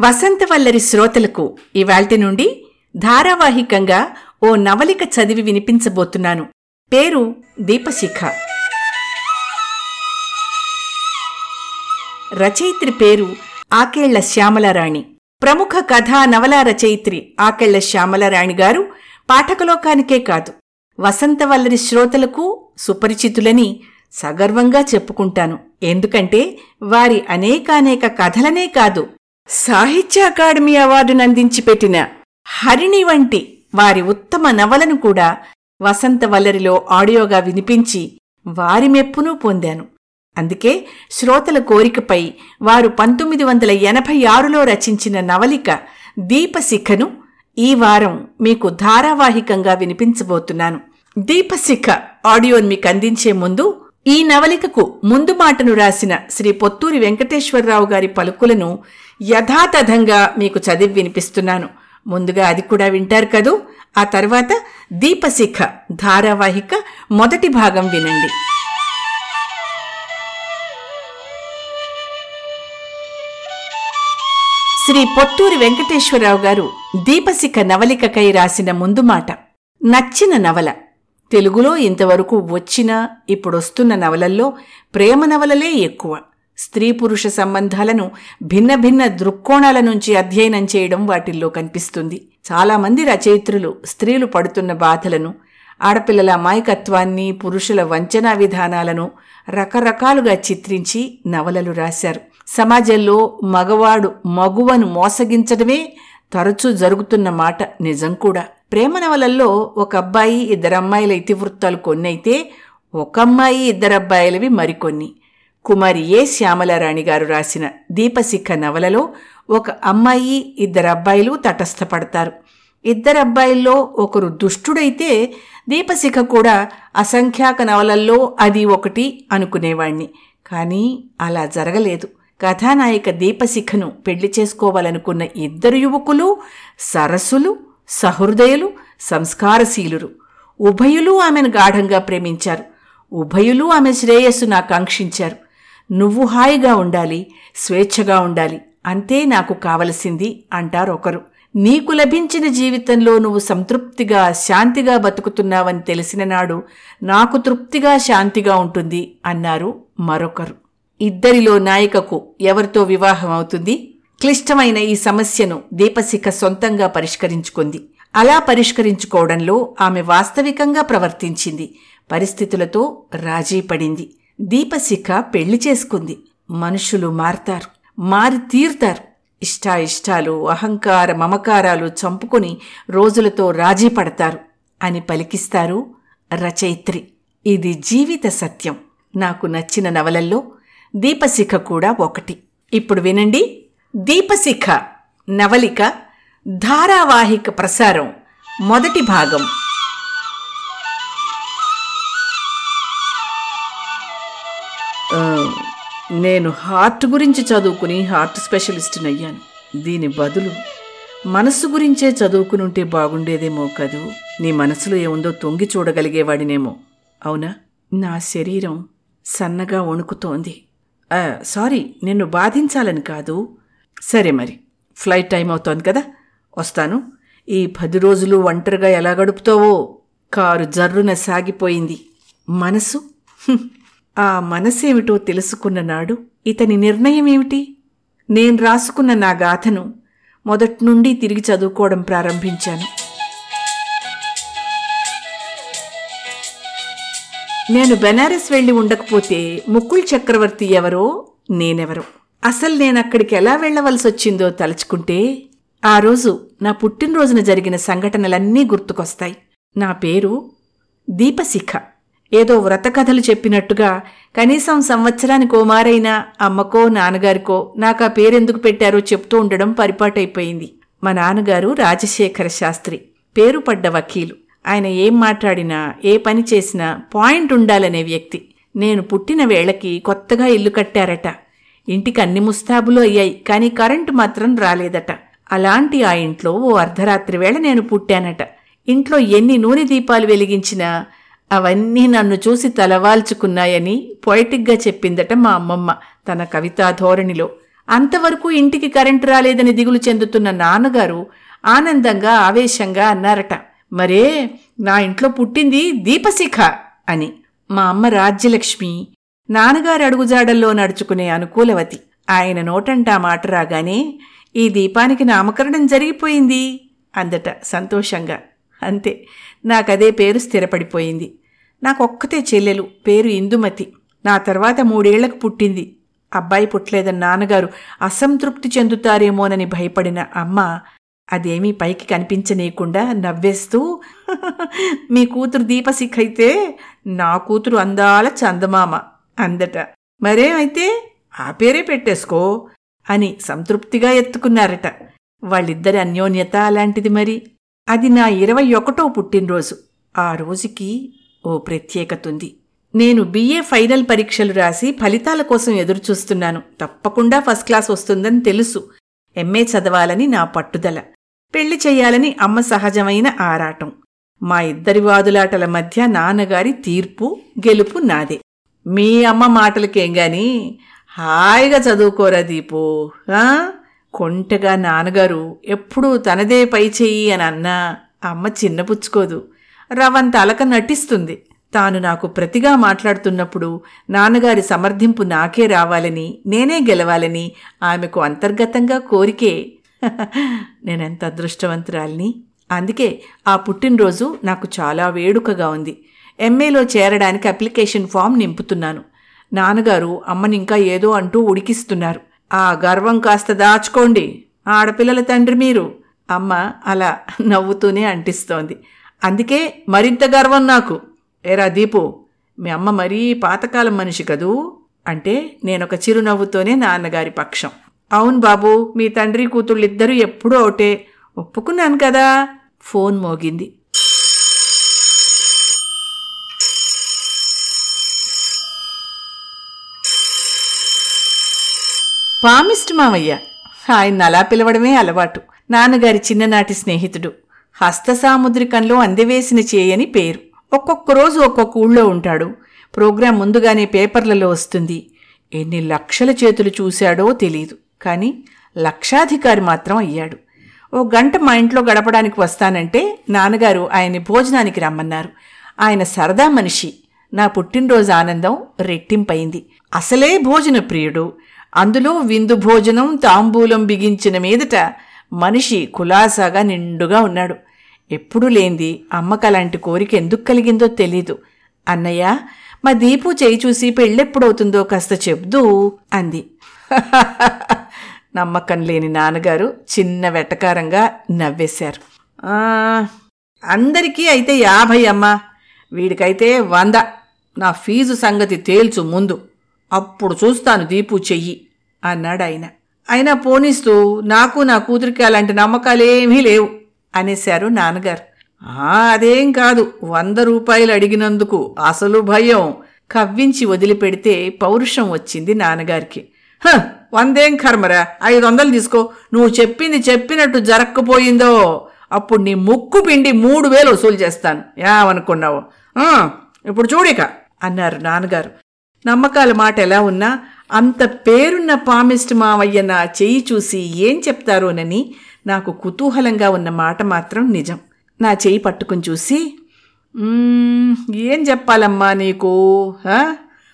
వసంతవల్లరి శ్రోతలకు ఇవాల్టి నుండి ధారావాహికంగా ఓ నవలిక చదివి వినిపించబోతున్నాను. పేరు దీపశిఖ. రచయిత్రి పేరు ఆకేళ్ళ శ్యామలారాణి. ప్రముఖ కథా నవలా రచయిత్రి ఆకేళ్ళ శ్యామలారాణి గారు పాఠకలోకానికే కాదు వసంతవల్లరి శ్రోతలకు సుపరిచితులని సగర్వంగా చెప్పుకుంటాను. ఎందుకంటే వారి అనేకానేక కథలనే కాదు సాహిత్య అకాడమీ అవార్డును అందించి పెట్టిన హరిణి వంటి వారి ఉత్తమ నవలను కూడా వసంత వల్లరిలో ఆడియోగా వినిపించి వారి మెప్పును పొందాను. అందుకే శ్రోతల కోరికపై వారు పంతొమ్మిది వందల ఎనభై ఆరులో రచించిన నవలిక దీపశిఖను ఈ వారం మీకు ధారావాహికంగా వినిపించబోతున్నాను. దీపశిఖ ఆడియోని మీకు అందించే ముందు ఈ నవలికకు ముందు మాటను రాసిన శ్రీ పొత్తూరి వెంకటేశ్వరరావు గారి పలుకులను యథాతథంగా మీకు చదివి వినిపిస్తున్నాను. ముందుగా అది కూడా వింటారు కదూ? ఆ తర్వాత దీపశిఖ ధారావాహిక మొదటి భాగం వినండి. శ్రీ పొత్తూరి వెంకటేశ్వరరావు గారు దీపశిఖ నవలికకై రాసిన ముందు మాట. నచ్చిన నవల. తెలుగులో ఇంతవరకు వచ్చిన ఇప్పుడొస్తున్న నవలల్లో ప్రేమ నవలలే ఎక్కువ. స్త్రీ పురుష సంబంధాలను భిన్న భిన్న దృక్కోణాల నుంచి అధ్యయనం చేయడం వాటిల్లో కనిపిస్తుంది. చాలామంది రచయిత్రులు స్త్రీలు పడుతున్న బాధలను ఆడపిల్లల అమాయకత్వాన్ని పురుషుల వంచనా విధానాలను రకరకాలుగా చిత్రించి నవలలు రాశారు. సమాజంలో మగవాడు మగువను మోసగించడమే తరచూ జరుగుతున్న మాట నిజం కూడా. ప్రేమ నవలల్లో ఒక అబ్బాయి ఇద్దరమ్మాయిల ఇతివృత్తాలు కొన్నైతే ఒక అమ్మాయి ఇద్దరబ్బాయిలవి మరికొన్ని. కుమారి ఏ శ్యామలారాణి గారు రాసిన దీపశిఖ నవలలో ఒక అమ్మాయి ఇద్దరు అబ్బాయిలు తటస్థపడతారు. ఇద్దరబ్బాయిల్లో ఒకరు దుష్టుడైతే దీపశిఖ కూడా అసంఖ్యాక నవలల్లో అది ఒకటి అనుకునేవాణ్ణి. కానీ అలా జరగలేదు. కథానాయిక దీపశిఖను పెళ్ళి చేసుకోవాలనుకున్న ఇద్దరు యువకులు సరస్సులు సహృదయులు సంస్కారశీలురు. ఉభయులు ఆమెను గాఢంగా ప్రేమించారు. ఉభయులు ఆమె శ్రేయస్సును ఆకాంక్షించారు. నువ్వు హాయిగా ఉండాలి స్వేచ్ఛగా ఉండాలి అంతే నాకు కావలసింది అంటారొకరు నీకు లభించిన జీవితంలో నువ్వు సంతృప్తిగా శాంతిగా బతుకుతున్నావని తెలిసిన నాడు నాకు తృప్తిగా శాంతిగా ఉంటుంది అన్నారు మరొకరు. ఇద్దరిలో నాయికకు ఎవరితో వివాహం అవుతుంది? క్లిష్టమైన ఈ సమస్యను దీపశిఖ సొంతంగా పరిష్కరించుకుంది. అలా పరిష్కరించుకోవడంలో ఆమె వాస్తవికంగా ప్రవర్తించింది. పరిస్థితులతో రాజీ పడింది. దీపశిఖ పెళ్ళి చేసుకుంది. మనుషులు మారతారు. మారి తీరుతారు. ఇష్టాయిష్టాలు అహంకార మమకారాలు చంపుకుని రోజులతో రాజీ పడతారు అని పలికిస్తారు రచయిత్రి. ఇది జీవిత సత్యం. నాకు నచ్చిన నవలల్లో దీపశిఖ కూడా ఒకటి. ఇప్పుడు వినండి. దీపశిఖ నవలిక ధారావాహిక ప్రసారం మొదటి భాగం. నేను హార్ట్ గురించి చదువుకుని హార్ట్ స్పెషలిస్ట్ని అయ్యాను దీని బదులు మనసు గురించే చదువుకునుంటే బాగుండేదేమో కదూ? నీ మనసులో ఏముందో తొంగి చూడగలిగేవాడినేమో. అవునా? నా శరీరం సన్నగా వణుకుతోంది. సారీ నిన్ను బాధించాలని కాదు. సరే మరి. ఫ్లైట్ టైం అవుతోంది కదా. వస్తాను. ఈ పది రోజులు ఒంటరిగా ఎలా గడుపుతావో? కారు జర్రున సాగిపోయింది. మనసు? ఆ మనసేమిటో తెలుసుకున్న నాడు ఇతని నిర్ణయం ఏమిటి నేను రాసుకున్న నా గాథను మొదట్నుండి తిరిగి చదువుకోవడం ప్రారంభించాను. నేను బెనారస్ వెళ్ళి ఉండకపోతే ముక్కుల్ చక్రవర్తి ఎవరో? నేనెవరో? అసలు నేనక్కడికి ఎలా వెళ్ళవలసి వచ్చిందో తలుచుకుంటే ఆ రోజు నా పుట్టినరోజున జరిగిన సంఘటనలన్నీ గుర్తుకొస్తాయి. నా పేరు దీపశిఖ. ఏదో వ్రతకథలు చెప్పినట్టుగా కనీసం సంవత్సరానికి ఓమారైనా అమ్మకో నాన్నగారికో నాకు ఆ పేరెందుకు పెట్టారో చెప్తూ ఉండడం పరిపాటైపోయింది. మా నాన్నగారు రాజశేఖర శాస్త్రి. పేరు పడ్డ వకీలు. ఆయన ఏం మాట్లాడినా ఏ పని చేసినా పాయింట్ ఉండాలనే వ్యక్తి. నేను పుట్టిన వేళకి కొత్తగా ఇల్లు కట్టారట. ఇంటికి అన్ని ముస్తాబులు అయ్యాయి కానీ కరెంటు మాత్రం రాలేదట. అలాంటి ఆ ఇంట్లో ఓ అర్ధరాత్రి వేళ నేను పుట్టానట. ఇంట్లో ఎన్ని నూనె దీపాలు వెలిగించినా అవన్నీ నన్ను చూసి తలవాల్చుకున్నాయని పొయటిక్గా చెప్పిందట మా అమ్మమ్మ తన కవితా ధోరణిలో. అంతవరకు ఇంటికి కరెంటు రాలేదని దిగులు చెందుతున్న నాన్నగారు ఆనందంగా ఆవేశంగా అన్నారట. మరే నా ఇంట్లో పుట్టింది దీపశిఖ అని. మా అమ్మ రాజ్యలక్ష్మి నాన్నగారు అడుగుజాడల్లో నడుచుకునే అనుకూలవతి. ఆయన నోటంటా మాట రాగానే ఈ దీపానికి నామకరణం జరిగిపోయింది అందట సంతోషంగా. అంతే నాకదే పేరు స్థిరపడిపోయింది. నాకొక్కతే చెల్లెలు పేరు ఇందుమతి. నా తర్వాత మూడేళ్ళకు పుట్టింది. అబ్బాయి పుట్టలేదని నాన్నగారు అసంతృప్తి చెందుతారేమోనని భయపడిన అమ్మ అదేమీ పైకి కనిపించనీయకుండా నవ్వేస్తూ మీ కూతురు దీపశిఖ అయితే నా కూతురు అందాల చందమామ. అందట. మరేమైతే ఆ పేరే పెట్టేసుకో అని సంతృప్తిగా ఎత్తుకున్నారట. వాళ్ళిద్దరి అన్యోన్యత అలాంటిది మరి. అది నా ఇరవై ఒకటో పుట్టినరోజు. ఆ రోజుకి ఓ ప్రత్యేకతుంది నేను బీఏ ఫైనల్ పరీక్షలు రాసి ఫలితాల కోసం ఎదురుచూస్తున్నాను. తప్పకుండా ఫస్ట్ క్లాస్ వస్తుందని తెలుసు. ఎంఏ చదవాలని నా పట్టుదల. పెళ్ళి చెయ్యాలని అమ్మ సహజమైన ఆరాటం. మా ఇద్దరి వాదులాటల మధ్య నాన్నగారి తీర్పు గెలుపు నాదే. మీ అమ్మ మాటలకేం గాని? హాయిగా చదువుకోరా దీపు. కొంటగా నాన్నగారు ఎప్పుడూ తనదే పై చెయ్యి అని అన్నా అమ్మ చిన్నపుచ్చుకోదు రవంత అలక నటిస్తుంది. తాను నాకు ప్రతిగా మాట్లాడుతున్నప్పుడు నాన్నగారి సమర్థింపు నాకే రావాలని నేనే గెలవాలని ఆమెకు అంతర్గతంగా కోరికే. నేనెంత అదృష్టవంతురాలిని? అందుకే ఆ పుట్టినరోజు నాకు చాలా వేడుకగా ఉంది. ఎంఏలో చేరడానికి అప్లికేషన్ ఫామ్ నింపుతున్నాను. నాన్నగారు అమ్మని ఇంకా ఏదో అంటూ ఉడికిస్తున్నారు. ఆ గర్వం కాస్త దాచుకోండి. ఆడపిల్లల తండ్రి మీరు. అమ్మ అలా నవ్వుతూనే అంటిస్తోంది. అందుకే మరింత గర్వం నాకు. ఏరా దీపు మీ అమ్మ మరీ పాతకాలం మనిషి కదూ? అంటే నేనొక చిరునవ్వుతోనే నాన్నగారి పక్షం. అవును బాబు మీ తండ్రి కూతుళ్ళిద్దరూ ఎప్పుడూ ఒకటే. ఒప్పుకున్నాను కదా. ఫోన్ మోగింది. పామిస్ట్ మామయ్య ఆయన అలా పిలవడమే అలవాటు. నాన్నగారి చిన్ననాటి స్నేహితుడు. హస్తసాముద్రికంలో అందవేసిన చేయని పేరు. ఒక్కొక్క రోజు ఒక్కొక్క ఊళ్ళో ఉంటాడు. ప్రోగ్రాం ముందుగానే పేపర్లలో వస్తుంది. ఎన్ని లక్షల చేతులు చూశాడో తెలియదు కానీ లక్షాధికారి మాత్రం అయ్యాడు. ఓ గంట మా ఇంట్లో గడపడానికి వస్తానంటే నాన్నగారు ఆయన్ని భోజనానికి రమ్మన్నారు. ఆయన సరదా మనిషి. నా పుట్టినరోజు ఆనందం రెట్టింపైంది అసలే భోజన ప్రియుడు అందులో విందు భోజనం తాంబూలం బిగించిన మీదట మనిషి కులాసాగా నిండుగా ఉన్నాడు. ఎప్పుడూ లేంది అమ్మకలాంటి కోరిక ఎందుకు కలిగిందో తెలీదు. అన్నయ్య మా దీపు చేయి చూసి పెళ్ళెప్పుడవుతుందో కాస్త చెప్దూ అంది. నమ్మకం లేని నాన్నగారు చిన్న వెటకారంగా నవ్వేశారు. అందరికీ అయితే యాభై అమ్మా వీడికైతే వంద. నా ఫీజు సంగతి తేల్చు ముందు. అప్పుడు చూస్తాను దీపు చెయ్యి. అన్నాడు ఆయన. అయినా పోనిస్తూ నాకు నా కూతురికి అలాంటి నమ్మకాలేమీ లేవు అనేశారు నాన్నగారు. అదేం కాదు. వంద రూపాయలు అడిగినందుకు అసలు భయం. కవ్వించి వదిలిపెడితే పౌరుషం వచ్చింది నాన్నగారికి. "హ, వందేం కర్మరా? ఐదు వందలు తీసుకో. నువ్వు చెప్పింది చెప్పినట్టు జరక్కపోయిందో. అప్పుడు నీ ముక్కు పిండి మూడు వేలు వసూలు చేస్తాను. ఏమనుకున్నావు? ఇప్పుడు చూడిక అన్నారు నాన్నగారు. నమ్మకాల మాట ఎలా ఉన్నా అంత పేరున్న పామిస్ట్ మావయ్య నా చెయ్యి చూసి ఏం చెప్తారోనని నాకు కుతూహలంగా ఉన్న మాట మాత్రం నిజం. నా చెయ్యి పట్టుకుని చూసి ఏం చెప్పాలమ్మా నీకు?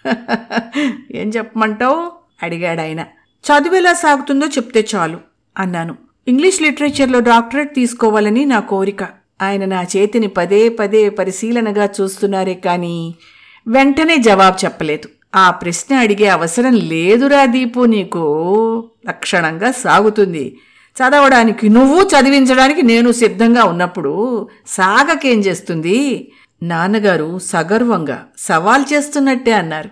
ఏం చెప్పమంటావు? అడిగాడు ఆయన చదువు ఎలా సాగుతుందో చెప్తే చాలు అన్నాను. ఇంగ్లీష్ లిటరేచర్లో డాక్టరేట్ తీసుకోవాలని నా కోరిక. ఆయన నా చేతిని పదే పదే పరిశీలనగా చూస్తున్నారే కానీ వెంటనే జవాబు చెప్పలేదు. ఆ ప్రశ్న అడిగే అవసరం లేదురా దీపు నీకు లక్షణంగా సాగుతుంది. చదవడానికి నువ్వు చదివించడానికి నేను సిద్ధంగా ఉన్నప్పుడు సాగకేం చేస్తుంది? నాన్నగారు సగర్వంగా సవాల్ చేస్తున్నట్టే అన్నారు.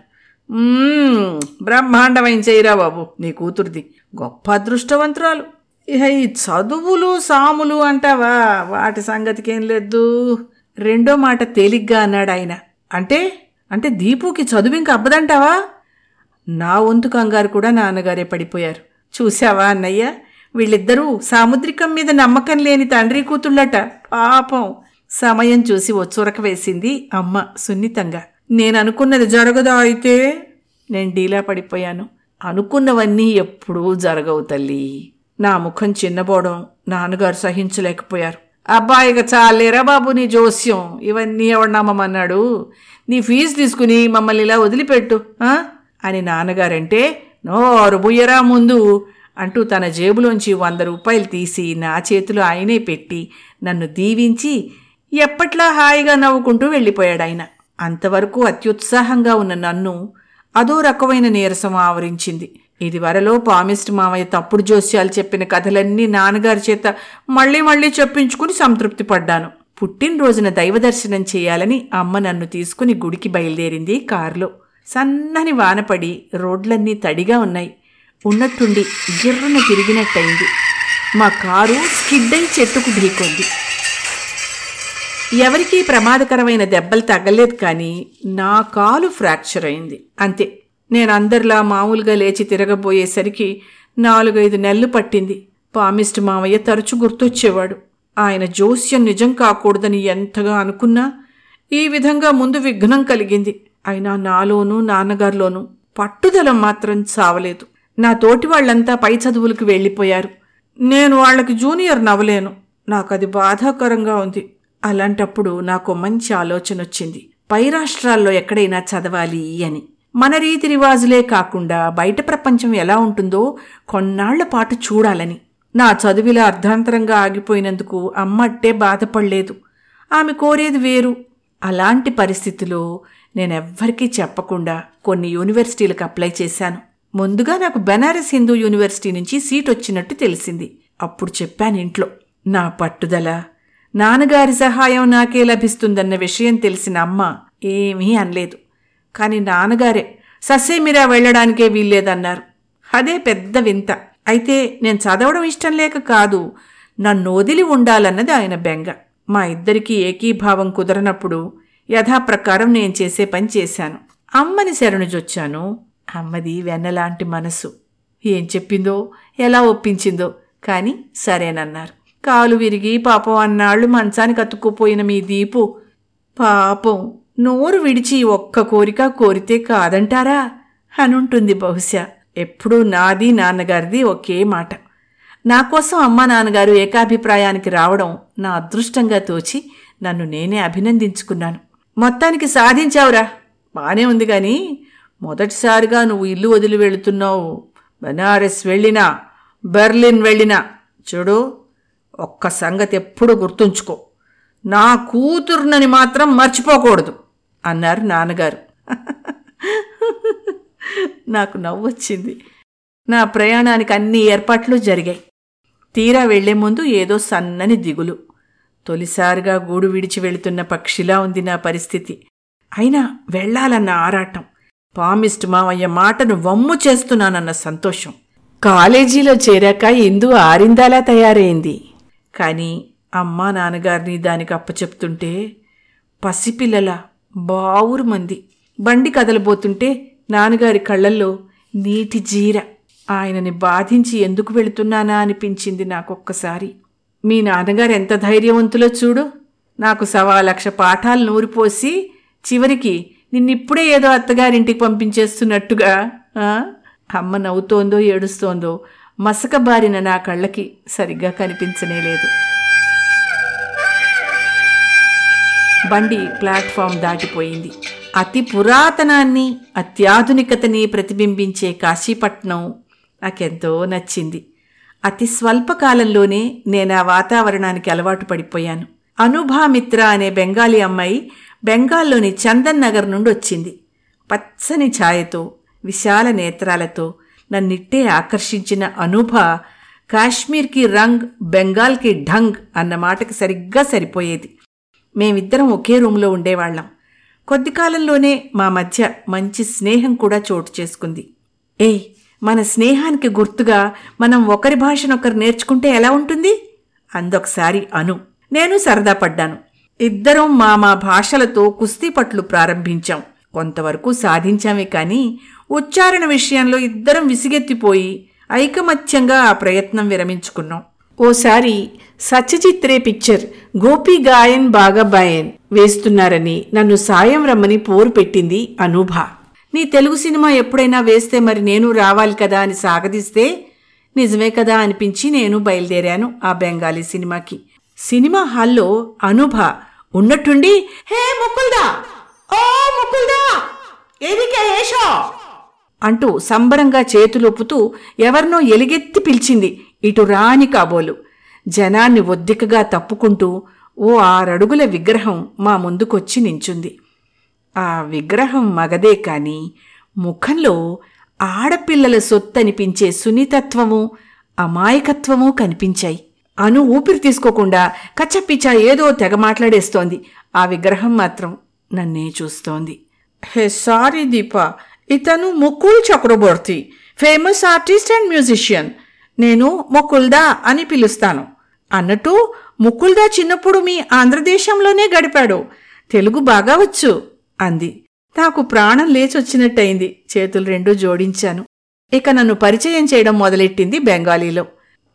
బ్రహ్మాండమైన చేయరా బాబు నీ కూతురిది. గొప్ప అదృష్టవంతురాలు. ఇహ ఈ చదువులు సాములు అంటావా? వాటి సంగతికేం లేదు. రెండో మాట తేలిగ్గా అన్నాడు ఆయన అంటే అంటే దీపుకి చదువు ఇంక అబ్బదంటావా? నా వంతు కంగారు కూడా నాన్నగారే పడిపోయారు. చూశావా అన్నయ్య? వీళ్ళిద్దరూ సాముద్రికం మీద నమ్మకం లేని తండ్రి కూతుళ్ళట. పాపం. సమయం చూసి ఓ చురక వేసింది అమ్మ సున్నితంగా. నేను అనుకున్నది జరగదా అయితే? నేను డీలా పడిపోయాను. అనుకున్నవన్నీ ఎప్పుడూ జరగవు తల్లి. నా ముఖం చిన్నబోవడం నాన్నగారు సహించలేకపోయారు. అబ్బాయిగా చాలేరా బాబు నీ జోస్యం? ఇవన్నీ ఎవడనమ్మన్నాడు నీ ఫీజు తీసుకుని మమ్మల్ని ఇలా వదిలిపెట్టు అని నాన్నగారంటే నోరు బుయ్యరా ముందు అంటూ తన జేబులోంచి వంద రూపాయలు తీసి నా చేతిలో ఆయనే పెట్టి నన్ను దీవించి ఎప్పట్లా హాయిగా నవ్వుకుంటూ వెళ్ళిపోయాడు ఆయన అంతవరకు అత్యుత్సాహంగా ఉన్న నన్ను అదో రకమైన నీరసం ఆవరించింది. ఇదివరలో పామిస్ట్ మామయ్య తప్పుడు జోస్యాలు చెప్పిన కథలన్నీ నాన్నగారి చేత మళ్ళీ మళ్ళీ చెప్పించుకుని సంతృప్తి పడ్డాను. పుట్టినరోజున దైవదర్శనం చేయాలని అమ్మ నన్ను తీసుకుని గుడికి బయలుదేరింది కారులో. సన్నని వానపడి రోడ్లన్నీ తడిగా ఉన్నాయి. ఉన్నట్టుండి గిర్రన తిరిగినట్టయింది. మా కారు స్కిడ్డై చెట్టుకు ఢీకొంది. ఎవరికీ ప్రమాదకరమైన దెబ్బలు తగ్గలేదు కానీ నా కాలు ఫ్రాక్చర్ అయింది అంతే. నేను అందరిలా మామూలుగా లేచి తిరగబోయేసరికి నాలుగైదు నెలలు పట్టింది. పామిస్ట్ మామయ్య తరచు గుర్తొచ్చేవాడు. ఆయన జోస్యం నిజం కాకూడదని ఎంతగా అనుకున్నా ఈ విధంగా ముందు విఘ్నం కలిగింది. అయినా నాలోనూ నాన్నగారిలోనూ పట్టుదల మాత్రం చావలేదు. నా తోటి వాళ్ళంతా పై చదువులకు వెళ్ళిపోయారు. నేను వాళ్ళకి జూనియర్ నవ్వలేను. నాకది బాధాకరంగా ఉంది. అలాంటప్పుడు నాకు మంచి ఆలోచన వచ్చింది పై రాష్ట్రాల్లో ఎక్కడైనా చదవాలి అని. మన రీతి రివాజులే కాకుండా బయట ప్రపంచం ఎలా ఉంటుందో కొన్నాళ్ళ పాటు చూడాలని. నా చదువులా అర్ధాంతరంగా ఆగిపోయినందుకు అమ్మట్టే బాధపడలేదు. ఆమె కోరేది వేరు. అలాంటి పరిస్థితిలో నేనెవ్వరికీ చెప్పకుండా కొన్ని యూనివర్సిటీలకు అప్లై చేశాను. ముందుగా నాకు బెనారస్ హిందూ యూనివర్సిటీ నుంచి సీట్ వచ్చినట్టు తెలిసింది. అప్పుడు చెప్పాను ఇంట్లో నా పట్టుదల నాన్నగారి సహాయం నాకే లభిస్తుందన్న విషయం తెలిసిన అమ్మ ఏమీ అనలేదు. కానీ నాన్నగారే ససేమిరా వెళ్ళడానికే వీల్లేదన్నారు. అదే పెద్ద వింత. అయితే నేను చదవడం ఇష్టం లేక కాదు నన్ను వదిలి ఉండాలన్నది ఆయన బెంగ. మా ఇద్దరికీ ఏకీభావం కుదరనప్పుడు యథాప్రకారం నేను చేసే పని చేశాను. అమ్మని శరణుజొచ్చాను అమ్మది వెన్నలాంటి మనసు. ఏం చెప్పిందో ఎలా ఒప్పించిందో కానీ సరేనన్నారు. కాలు విరిగి పాపం అన్నాళ్ళు మంచానికి అతుక్కుపోయిన మీ దీపు. పాపం. నోరు విడిచి ఒక్క కోరిక కోరితే కాదంటారా? అనుంటుంది బహుశా. ఎప్పుడూ నాది నాన్నగారిది ఒకే మాట. నా కోసం అమ్మా నాన్నగారు ఏకాభిప్రాయానికి రావడం నా అదృష్టంగా తోచి నన్ను నేనే అభినందించుకున్నాను. మొత్తానికి సాధించావురా. బానే ఉంది కానీ మొదటిసారిగా నువ్వు ఇల్లు వదిలి వెళుతున్నావు. బనారస్ వెళ్ళినా బెర్లిన్ వెళ్ళినా చూడు ఒక్క సంగతి ఎప్పుడు గుర్తుంచుకో. నా కూతురునని మాత్రం మర్చిపోకూడదు. అన్నారు నాన్నగారు. నాకు నవ్వొచ్చింది. నా ప్రయాణానికి అన్ని ఏర్పాట్లు జరిగాయి. తీరా వెళ్ళే ముందు ఏదో సన్నని దిగులు. తొలిసారిగా గూడు విడిచి వెళుతున్న పక్షిలా ఉంది నా పరిస్థితి. అయినా వెళ్ళాలన్న ఆరాటం పామిస్ట్ మావయ్య మాటను వమ్ము చేస్తున్నానన్న సంతోషం. కాలేజీలో చేరాక ఇందు ఆరిందాలా తయారైంది. కానీ అమ్మా నాన్నగారిని దానికి అప్పచెప్తుంటే పసిపిల్లల బావురు మంది. బండి కదలబోతుంటే నాన్నగారి కళ్ళల్లో నీటి జీర. ఆయనని బాధించి ఎందుకు వెళుతున్నానా అనిపించింది నాకొక్కసారి. మీ నాన్నగారు ఎంత ధైర్యవంతులో చూడు. నాకు సవా లక్ష పాఠాలు నూరిపోసి చివరికి నిన్నిప్పుడే ఏదో అత్తగారింటికి పంపించేస్తున్నట్టుగా అమ్మ నవ్వుతోందో ఏడుస్తోందో మసకబారిన నా కళ్ళకి సరిగ్గా కనిపించనే బండి ప్లాట్ఫామ్ దాటిపోయింది. అతి పురాతనాన్ని అత్యాధునికతని ప్రతిబింబించే కాశీపట్నం నాకెంతో నచ్చింది. అతి స్వల్పకాలంలోనే నేను ఆ వాతావరణానికి అలవాటు పడిపోయాను. అనుభామిత్ర అనే బెంగాలీ అమ్మాయి బెంగాల్లోని చందన్ నగర్ నుండి వచ్చింది పచ్చని ఛాయతో విశాల నేత్రాలతో నన్నిట్టే ఆకర్షించిన అనుభ కాశ్మీర్కి రంగ్ బెంగాల్కి ఢంగ్ అన్న మాటకి సరిగ్గా సరిపోయేది. మేమిద్దరం ఒకే రూంలో ఉండేవాళ్ళం కొద్ది కాలంలోనే మా మధ్య మంచి స్నేహం కూడా చోటు చేసుకుంది. ఏయ్ మన స్నేహానికి గుర్తుగా మనం ఒకరి భాషనొకరు నేర్చుకుంటే ఎలా ఉంటుంది? అందొకసారి అను. నేను సరదా పడ్డాను. ఇద్దరం మా మా భాషలతో కుస్తీ పట్లు ప్రారంభించాం. కొంతవరకు సాధించామే కానీ ఉచ్చారణ విషయంలో ఇద్దరం విసిగెత్తిపోయి ఐకమత్యంగా ఆ ప్రయత్నం విరమించుకున్నాం. ఓసారి సత్యజిత్ రే పిక్చర్ గోపి గాయన్ బాగా బాయన్ వేస్తున్నారని నన్ను సాయం రమ్మని పోరు పెట్టింది అనూభ. నీ తెలుగు సినిమా ఎప్పుడైనా వేస్తే మరి నేను రావాలి కదా అని సాగదీస్తే నిజమే కదా అనిపించి నేను బయలుదేరాను ఆ బెంగాలీ సినిమాకి. సినిమా హాల్లో అనుభ ఉన్నట్టుండి హే ముకుల్దా! ఓ ముకుల్దా! ఏదికే ఏషో అంటూ సంబరంగా చేతులొప్పుతూ ఎవరినో ఎలిగెత్తి పిలిచింది ఇటు రాని కాబోలు. జనాన్ని ఒద్దికగా తప్పుకుంటూ ఓ ఆరడుగుల విగ్రహం మా ముందుకొచ్చి నించుంది. ఆ విగ్రహం మగదే కాని ముఖంలో ఆడపిల్లల సొత్తనిపించే సున్నితత్వము అమాయకత్వము కనిపించాయి. అను ఊపిరి తీసుకోకుండా కచ్చపిచ్చా ఏదో తెగ మాట్లాడేస్తోంది. ఆ విగ్రహం మాత్రం నన్నే చూస్తోంది. హే సారీ దీపా ఇతను Mukul Chakraborty famous artist and musician. నేను ముకుల్దా అని పిలుస్తాను. అన్నట్టు ముకుల్దా చిన్నప్పుడు మీ ఆంధ్రదేశంలోనే గడిపాడు. తెలుగు బాగా వచ్చు అంది. నాకు ప్రాణం లేచొచ్చినట్టయింది. చేతులు రెండూ జోడించాను. ఇక నన్ను పరిచయం చేయడం మొదలెట్టింది బెంగాలీలో.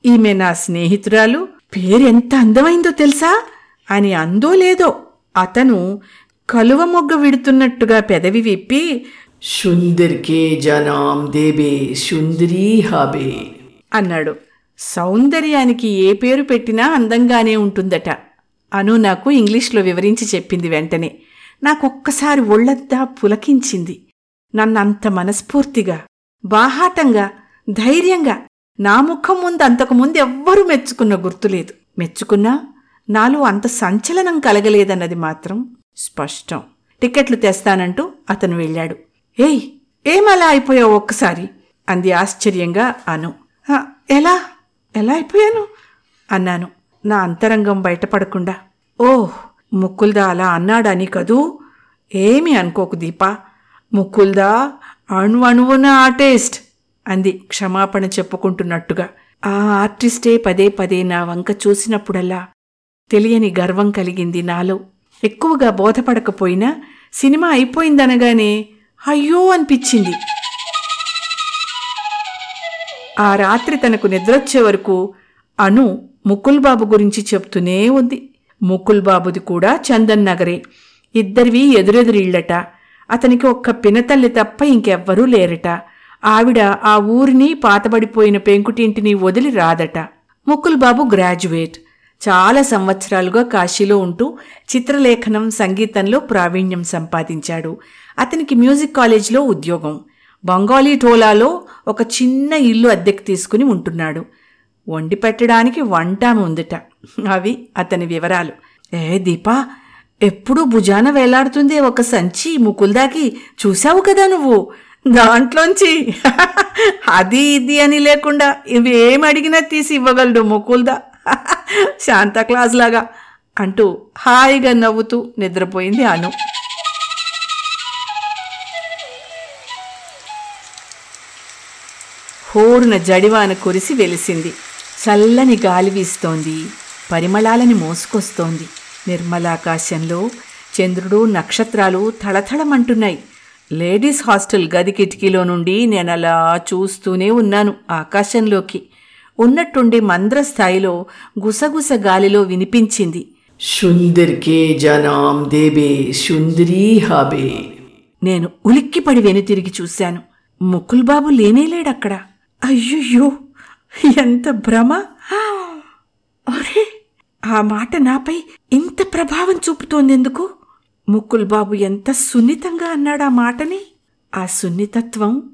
ఈమె నా స్నేహితురాలు. పేరెంత అందమైందో తెలుసా? అని అందో లేదో అతను కలువ మొగ్గ విడుతున్నట్టుగా పెదవి విప్పి సుందర్కే జనాం దేబే సుందరీ హబే. అన్నాడు. సౌందర్యానికి ఏ పేరు పెట్టినా అందంగానే ఉంటుందట. అను నాకు ఇంగ్లీష్లో వివరించి చెప్పింది వెంటనే. నాకొక్కసారి ఒళ్ళద్దా పులకించింది. నన్నంత మనస్ఫూర్తిగా బాహాటంగా ధైర్యంగా నా ముఖం ముందు అంతకుముందు ఎవ్వరూ మెచ్చుకున్న గుర్తులేదు మెచ్చుకున్నా నాలో అంత సంచలనం కలగలేదన్నది మాత్రం స్పష్టం. టికెట్లు తెస్తానంటూ అతను వెళ్ళాడు. ఏయ్ ఏమలా అయిపోయావు ఒక్కసారి? అంది ఆశ్చర్యంగా అను. ఎలా? ఎలా అయిపోయాను? అన్నాను. నా అంతరంగం బయటపడకుండా. ఓహ్ ముక్కుల్దా అలా అన్నాడని కదూ? ఏమీ అనుకోకు దీపా. ముక్కుల్దా అణు అణువున ఆర్టిస్ట్ అంది క్షమాపణ చెప్పుకుంటున్నట్టుగా. ఆ ఆర్టిస్టే పదే పదే నా వంక చూసినప్పుడల్లా తెలియని గర్వం కలిగింది నాలో. ఎక్కువగా బోధపడకపోయినా సినిమా అయిపోయిందనగానే అయ్యో అనిపించింది. ఆ రాత్రి తనకు నిద్రొచ్చే వరకు అను ముకుల్ బాబు గురించి చెప్తూనే ఉంది. ముకుల్ బాబుది కూడా చందన్ నగరే. ఇద్దరివి ఎదురెదురిళ్ళట అతనికి ఒక్క పినతల్లి తప్ప ఇంకెవ్వరూ లేరట. ఆవిడ ఆ ఊరిని పాతబడిపోయిన పెంకుటింటిని వదిలి రాదట. ముకుల్ బాబు గ్రాడ్యుయేట్. చాలా సంవత్సరాలుగా కాశీలో ఉంటూ చిత్రలేఖనం సంగీతంలో ప్రావీణ్యం సంపాదించాడు. అతనికి మ్యూజిక్ కాలేజ్లో ఉద్యోగం. బంగాలీ టోలాలో ఒక చిన్న ఇల్లు అద్దెకు తీసుకుని ఉంటున్నాడు. వండి పెట్టడానికి వంట ఉందిట. అవి అతని వివరాలు. ఏ దీపా ఎప్పుడూ భుజాన వేలాడుతుందే ఒక సంచి ముకుల్దాకి చూశావు కదా నువ్వు? దాంట్లోంచి. అది ఇది అని లేకుండా ఇవేం అడిగినా తీసి ఇవ్వగలడు ముకుల్దా? శాంతా క్లాస్ లాగా అంటూ హాయిగా నవ్వుతూ నిద్రపోయింది అను. హోరున జడివాన కురిసి వెలిసింది. చల్లని గాలి వీస్తోంది. పరిమళాలని మోసుకొస్తోంది. నిర్మలాకాశంలో చంద్రుడు నక్షత్రాలు తళతళమంటున్నాయి. లేడీస్ హాస్టల్ గది కిటికీలో నుండి నేనలా చూస్తూనే ఉన్నాను ఆకాశంలోకి. ఉన్నట్టుండి మంద్ర స్థాయిలో గుసగుస గాలిలో వినిపించింది. సుందర్కే జనాం దేబే సుందరీ హాబే నేను ఉలిక్కిపడి వెనుతిరిగి చూశాను. ముకుల్ బాబు లేనేలేడక్కడ. అయ్యయ్యో ఎంత భ్రమ. అరే ఆ మాట నాపై ఇంత ప్రభావం చూపుతోందెందుకు? ముకుల్ బాబు ఎంత సున్నితంగా అన్నాడు ఆ మాటని? ఆ సున్నితత్వం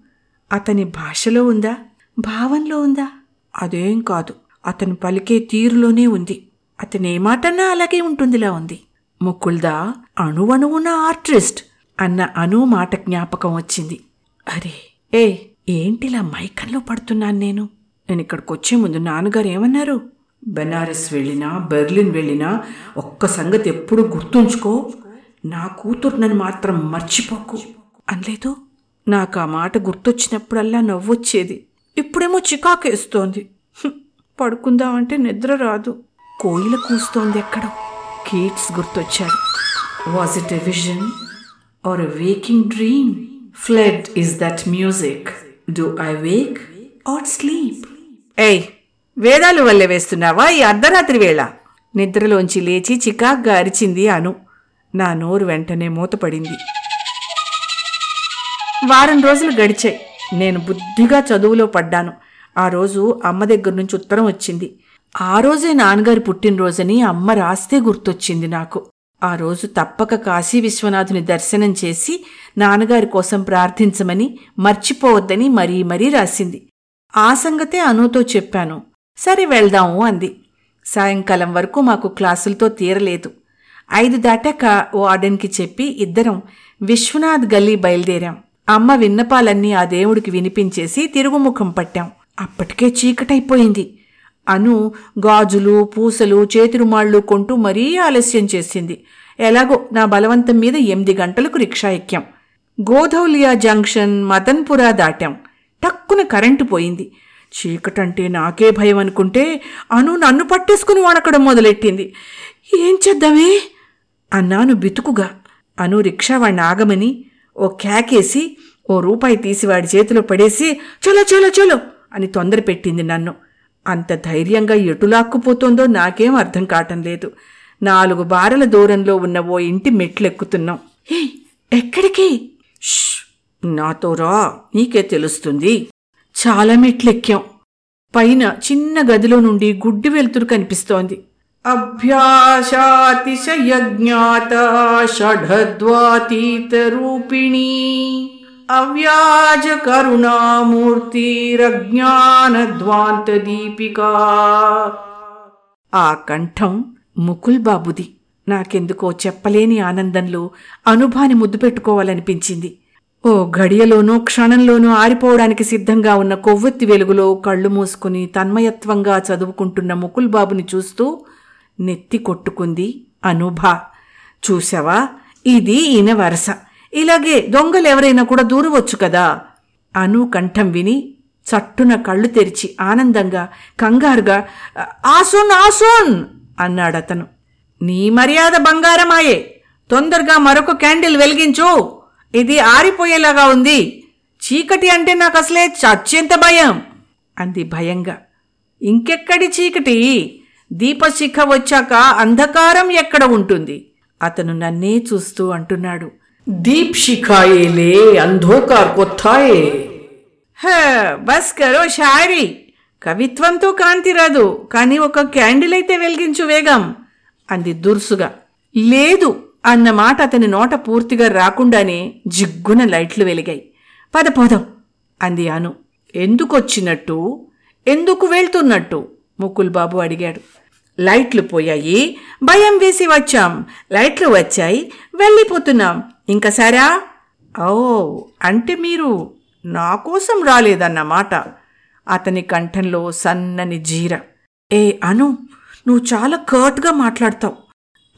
అతని భాషలో ఉందా? భావంలో ఉందా? అదేం కాదు అతను పలికే తీరులోనే ఉంది. అతను మాటన్నా అలాగే ఉంటుందిలా ఉంది. ముకుల్దా అణువణువున ఆర్టిస్ట్ అన్న అను మాట జ్ఞాపకం వచ్చింది. అరే ఏ ఏంటిలా మైకంలో పడుతున్నాను నేను? నేను ఇక్కడికి వచ్చే ముందు నాన్నగారు ఏమన్నారు బెనారస్ వెళ్ళినా బెర్లిన్ వెళ్ళినా ఒక్క సంగతి ఎప్పుడు గుర్తుంచుకో. నా కూతురు నన్ను మాత్రం మర్చిపోకు. అనలేదు నాకు ఆ మాట గుర్తొచ్చినప్పుడల్లా నవ్వొచ్చేది. ఇప్పుడేమో చికాకేస్తోంది. పడుకుందామంటే నిద్ర రాదు. కోయిల కూస్తోంది ఎక్కడో. Keats గుర్తొచ్చాడు was it a vision or a waking dream fled is that music do I wake or sleep ఏయ్ వేదాలు వల్లే వేస్తున్నావా ఈ అర్ధరాత్రి వేళ? నిద్రలోంచి లేచి చికాగ్గా అరిచింది అను. నా నోరు వెంటనే మూతపడింది. వారం రోజులు గడిచాయి. నేను బుద్ధిగా చదువులో పడ్డాను. ఆ రోజు అమ్మ దగ్గర నుంచి ఉత్తరం వచ్చింది. ఆ రోజే నాన్నగారి పుట్టినరోజని అమ్మ రాస్తే గుర్తొచ్చింది నాకు. ఆ రోజు తప్పక కాశీ విశ్వనాథుని దర్శనం చేసి నాన్నగారి కోసం ప్రార్థించమని మర్చిపోవద్దని మరీ మరీ రాసింది. ఆ సంగతే అనుతో చెప్పాను. సరే వెళ్దాము అంది. సాయంకాలం వరకు మాకు క్లాసులతో తీరలేదు. ఐదు దాటాక వార్డెన్కి చెప్పి ఇద్దరం విశ్వనాథ్ గల్లీ బయలుదేరాం. అమ్మ విన్నపాలన్నీ ఆ దేవుడికి వినిపించేసి తిరుగుముఖం పట్టాం. అప్పటికే చీకటైపోయింది. అను గాజులు పూసలు చేతిరుమాళ్ళు కొంటూ మరీ ఆలస్యం చేసింది. ఎలాగో నా బలవంతం మీద ఎనిమిది గంటలకు రిక్షా ఎక్కాం. గోధౌలియా జంక్షన్ మదన్పురా దాటాం. టక్కున కరెంటు పోయింది. చీకటంటే నాకే భయం అనుకుంటే అను నన్ను పట్టేసుకుని వణకడం మొదలెట్టింది. ఏం చేద్దామే? అన్నాను బితుకుగా. అను రిక్షా వాడిని ఆగమని ఓ క్యాకేసి ఓ రూపాయి తీసి వాడి చేతిలో పడేసి చలో చలో చలో అని తొందర పెట్టింది నన్ను. అంత ధైర్యంగా ఎటు లాక్కుపోతోందో నాకేం అర్థం కావటం లేదు. నాలుగు బారల దూరంలో ఉన్న ఓ ఇంటి మెట్లెక్కుతున్నాం. ఎక్కడికి? "ష్, నాతో రా నీకే తెలుస్తుంది. చాలా మెట్లెక్కాం. పైన చిన్న గదిలో నుండి గుడ్డి వెలుతురు కనిపిస్తోంది. అభ్యాసాతిశయజ్ఞాత షఢద్వాతీత రూపిణీ అవ్యాజ దీపికా. ఆ కంఠం ముకుల్ బాబుది. నాకెందుకో చెప్పలేని ఆనందంలో అనుభాని ముద్దు పెట్టుకోవాలనిపించింది. ఓ గడియలోనూ క్షణంలోనూ ఆరిపోవడానికి సిద్ధంగా ఉన్న కొవ్వొత్తి వెలుగులో కళ్ళు మూసుకుని తన్మయత్వంగా చదువుకుంటున్న ముకుల్ బాబుని చూస్తూ నెత్తి కొట్టుకుంది అనుభా. చూసావా ఇది ఈయన వరస. ఇలాగే దొంగలు ఎవరైనా కూడా దూరవచ్చు కదా? అను కంఠం విని చట్టున కళ్ళు తెరిచి ఆనందంగా కంగారుగా ఆసోన్ ఆసోన్! అన్నాడతను. నీ మర్యాద బంగారమాయే. తొందరగా మరొక క్యాండిల్ వెలిగించు. ఇది ఆరిపోయేలాగా ఉంది. చీకటి అంటే నాకు అసలే చచ్చేంత భయం. అంది భయంగా. ఇంకెక్కడి చీకటి? దీపశిఖ వచ్చాక అంధకారం ఎక్కడ ఉంటుంది? అతను నన్నే చూస్తూ అంటున్నాడు. दीप शिखाए ले अंधोकार को थाए హ, బస్ కరో షాయరీ కవిత్వంతో కాంతి రాదు కానీ ఒక క్యాండిల్ అయితే వెలిగించు వేగం అంది దుర్సుగా లేదు అన్న మాట అతని నోట పూర్తిగా రాకుండానే జిగ్గున లైట్లు వెలిగాయి పద పోదాం అంది అను ఎందుకొచ్చినట్టు ఎందుకు వెళ్తున్నట్టు ముకుల్ బాబు అడిగాడు లైట్లు పోయాయి భయం వేసి వచ్చాం లైట్లు వచ్చాయి వెళ్ళిపోతున్నాం ఇంకా సరా? ఓ అంటే మీరు నా కోసం రాలేదన్నమాట. అతని కంఠంలో సన్నని జీర. ఏ అను నువ్వు చాలా కర్ట్గా మాట్లాడతావు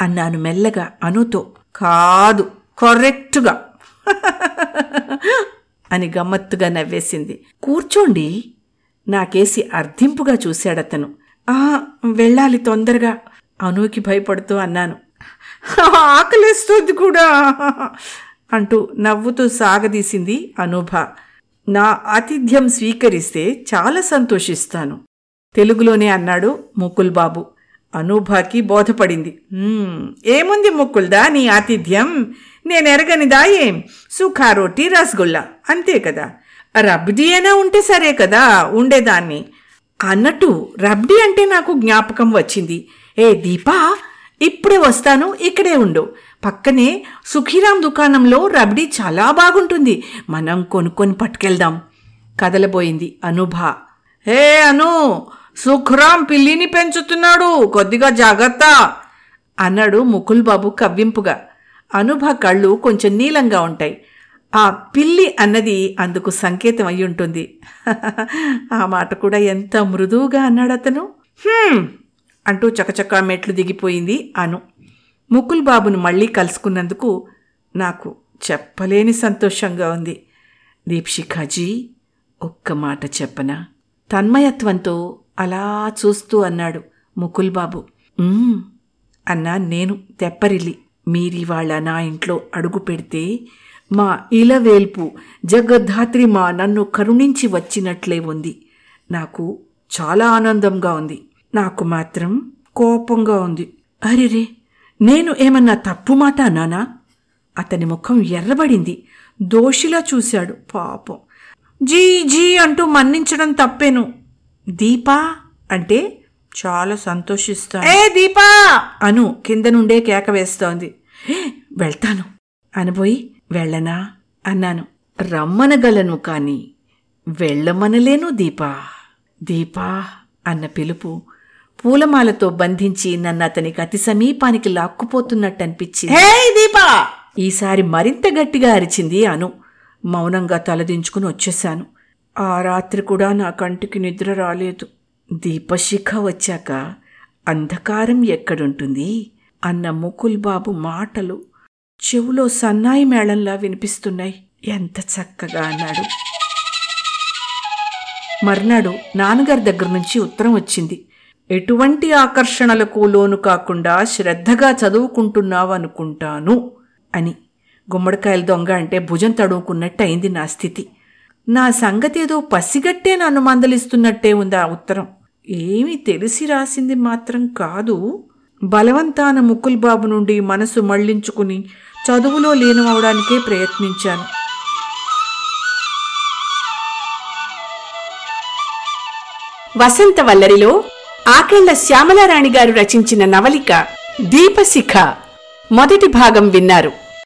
అన్నాను మెల్లగా అనుతో. కాదు కరెక్ట్గా. అని గమ్మత్తుగా నవ్వేసింది. కూర్చోండి నాకేసి అర్థింపుగా చూశాడతను. ఆ వెళ్ళాలి తొందరగా అనుకి భయపడుతూ అన్నాను. ఆకలిస్తుంది కూడా. అంటూ నవ్వుతూ సాగదీసింది అనూభ. నా ఆతిథ్యం స్వీకరిస్తే చాలా సంతోషిస్తాను. తెలుగులోనే అన్నాడు ముకుల్ బాబు అనూభాకి బోధపడింది. ఏముంది ముక్కుల్దా నీ ఆతిథ్యం? నేనెరగనిదా ఏం సుఖా రోటీ రసగుల్లా. అంతే కదా. రబ్డీ అయినా ఉంటే సరే కదా ఉండేదాన్ని. అన్నట్టు రబ్డీ అంటే నాకు జ్ఞాపకం వచ్చింది. ఏ దీపా ఇప్పుడే వస్తాను ఇక్కడే ఉండు. పక్కనే సుఖీరాం దుకాణంలో రబ్డీ చాలా బాగుంటుంది. మనం కొనుక్కొని పట్టుకెళ్దాం. కదలబోయింది అనుభా. హే అను సుఖరాం పిల్లిని పెంచుతున్నాడు కొద్దిగా జాగ్రత్త. అన్నాడు ముకుల్ బాబు కవ్వింపుగా. అనుభ కళ్ళు కొంచెం నీలంగా ఉంటాయి. ఆ పిల్లి అన్నది అందుకు సంకేతం అయి ఉంటుంది ఆ మాట కూడా ఎంత మృదువుగా అన్నాడు అతను "హ్మ్" అంటూ చకచకా మెట్లు దిగిపోయింది అను. ముకుల్ బాబును మళ్ళీ కలుసుకున్నందుకు నాకు చెప్పలేని సంతోషంగా ఉంది. దీప్షిఖాజీ ఒక్క మాట చెప్పనా? తన్మయత్వంతో అలా చూస్తూ అన్నాడు ముకుల్ బాబు. అన్నా నేను తెప్పరిల్లి మీరివాళ నా ఇంట్లో అడుగు పెడితే మా ఇలవేల్పు జగద్ధాత్రి మా నన్ను కరుణించి వచ్చినట్లే ఉంది. నాకు చాలా ఆనందంగా ఉంది. నాకు మాత్రం కోపంగా ఉంది. అరెరే నేను ఏమన్నా తప్పు మాట అన్నానా? అతని ముఖం ఎర్రబడింది. దోషిలా చూశాడు. పాపం. జీ జీ అంటూ మన్నించడం తప్పేను. దీపా అంటే చాలా సంతోషిస్తాను. ఏ దీపా! అను కింద నుండే కేక వేస్తోంది. "హే, వెళ్తాను. అనబోయి వెళ్ళనా? అన్నాను. రమ్మనగలను కాని వెళ్ళమనలేను దీపా. దీపా అన్న పిలుపు పూలమాలతో బంధించి నన్ను అతనికి అతి సమీపానికి లాక్కుపోతున్నట్టు అనిపించింది హే దీపా! ఈసారి మరింత గట్టిగా అరిచింది అను. మౌనంగా తలదించుకుని వచ్చేశాను. ఆ రాత్రి కూడా నా కంటికి నిద్ర రాలేదు. దీపశిఖ వచ్చాక అంధకారం ఎక్కడుంటుంది? అన్న ముకుల్ బాబు మాటలు చెవులో సన్నాయి మేళంలా వినిపిస్తున్నాయి. ఎంత చక్కగా అన్నాడు. మర్నాడు నాన్నగారి దగ్గర నుంచి ఉత్తరం వచ్చింది. ఎటువంటి ఆకర్షణలకు లోను కాకుండా శ్రద్ధగా చదువుకుంటున్నావనుకుంటాను అని. గుమ్మడికాయల దొంగ అంటే భుజం తడువుకున్నట్టు అయింది నా స్థితి. నా సంగతేదో పసిగట్టే నన్ను మందలిస్తున్నట్టే ఉంది ఆ ఉత్తరం. ఏమీ తెలిసి రాసింది మాత్రం కాదు. బలవంతాన ముకుల్ బాబు నుండి మనసు మళ్ళించుకుని చదువులో లీనమవడానికే ప్రయత్నించాను. వసంత వల్లరిలో ఆకెళ్ళ శ్యామలారాణి గారు రచించిన నవలిక దీపశిఖ. మొదటి భాగం విన్నారు.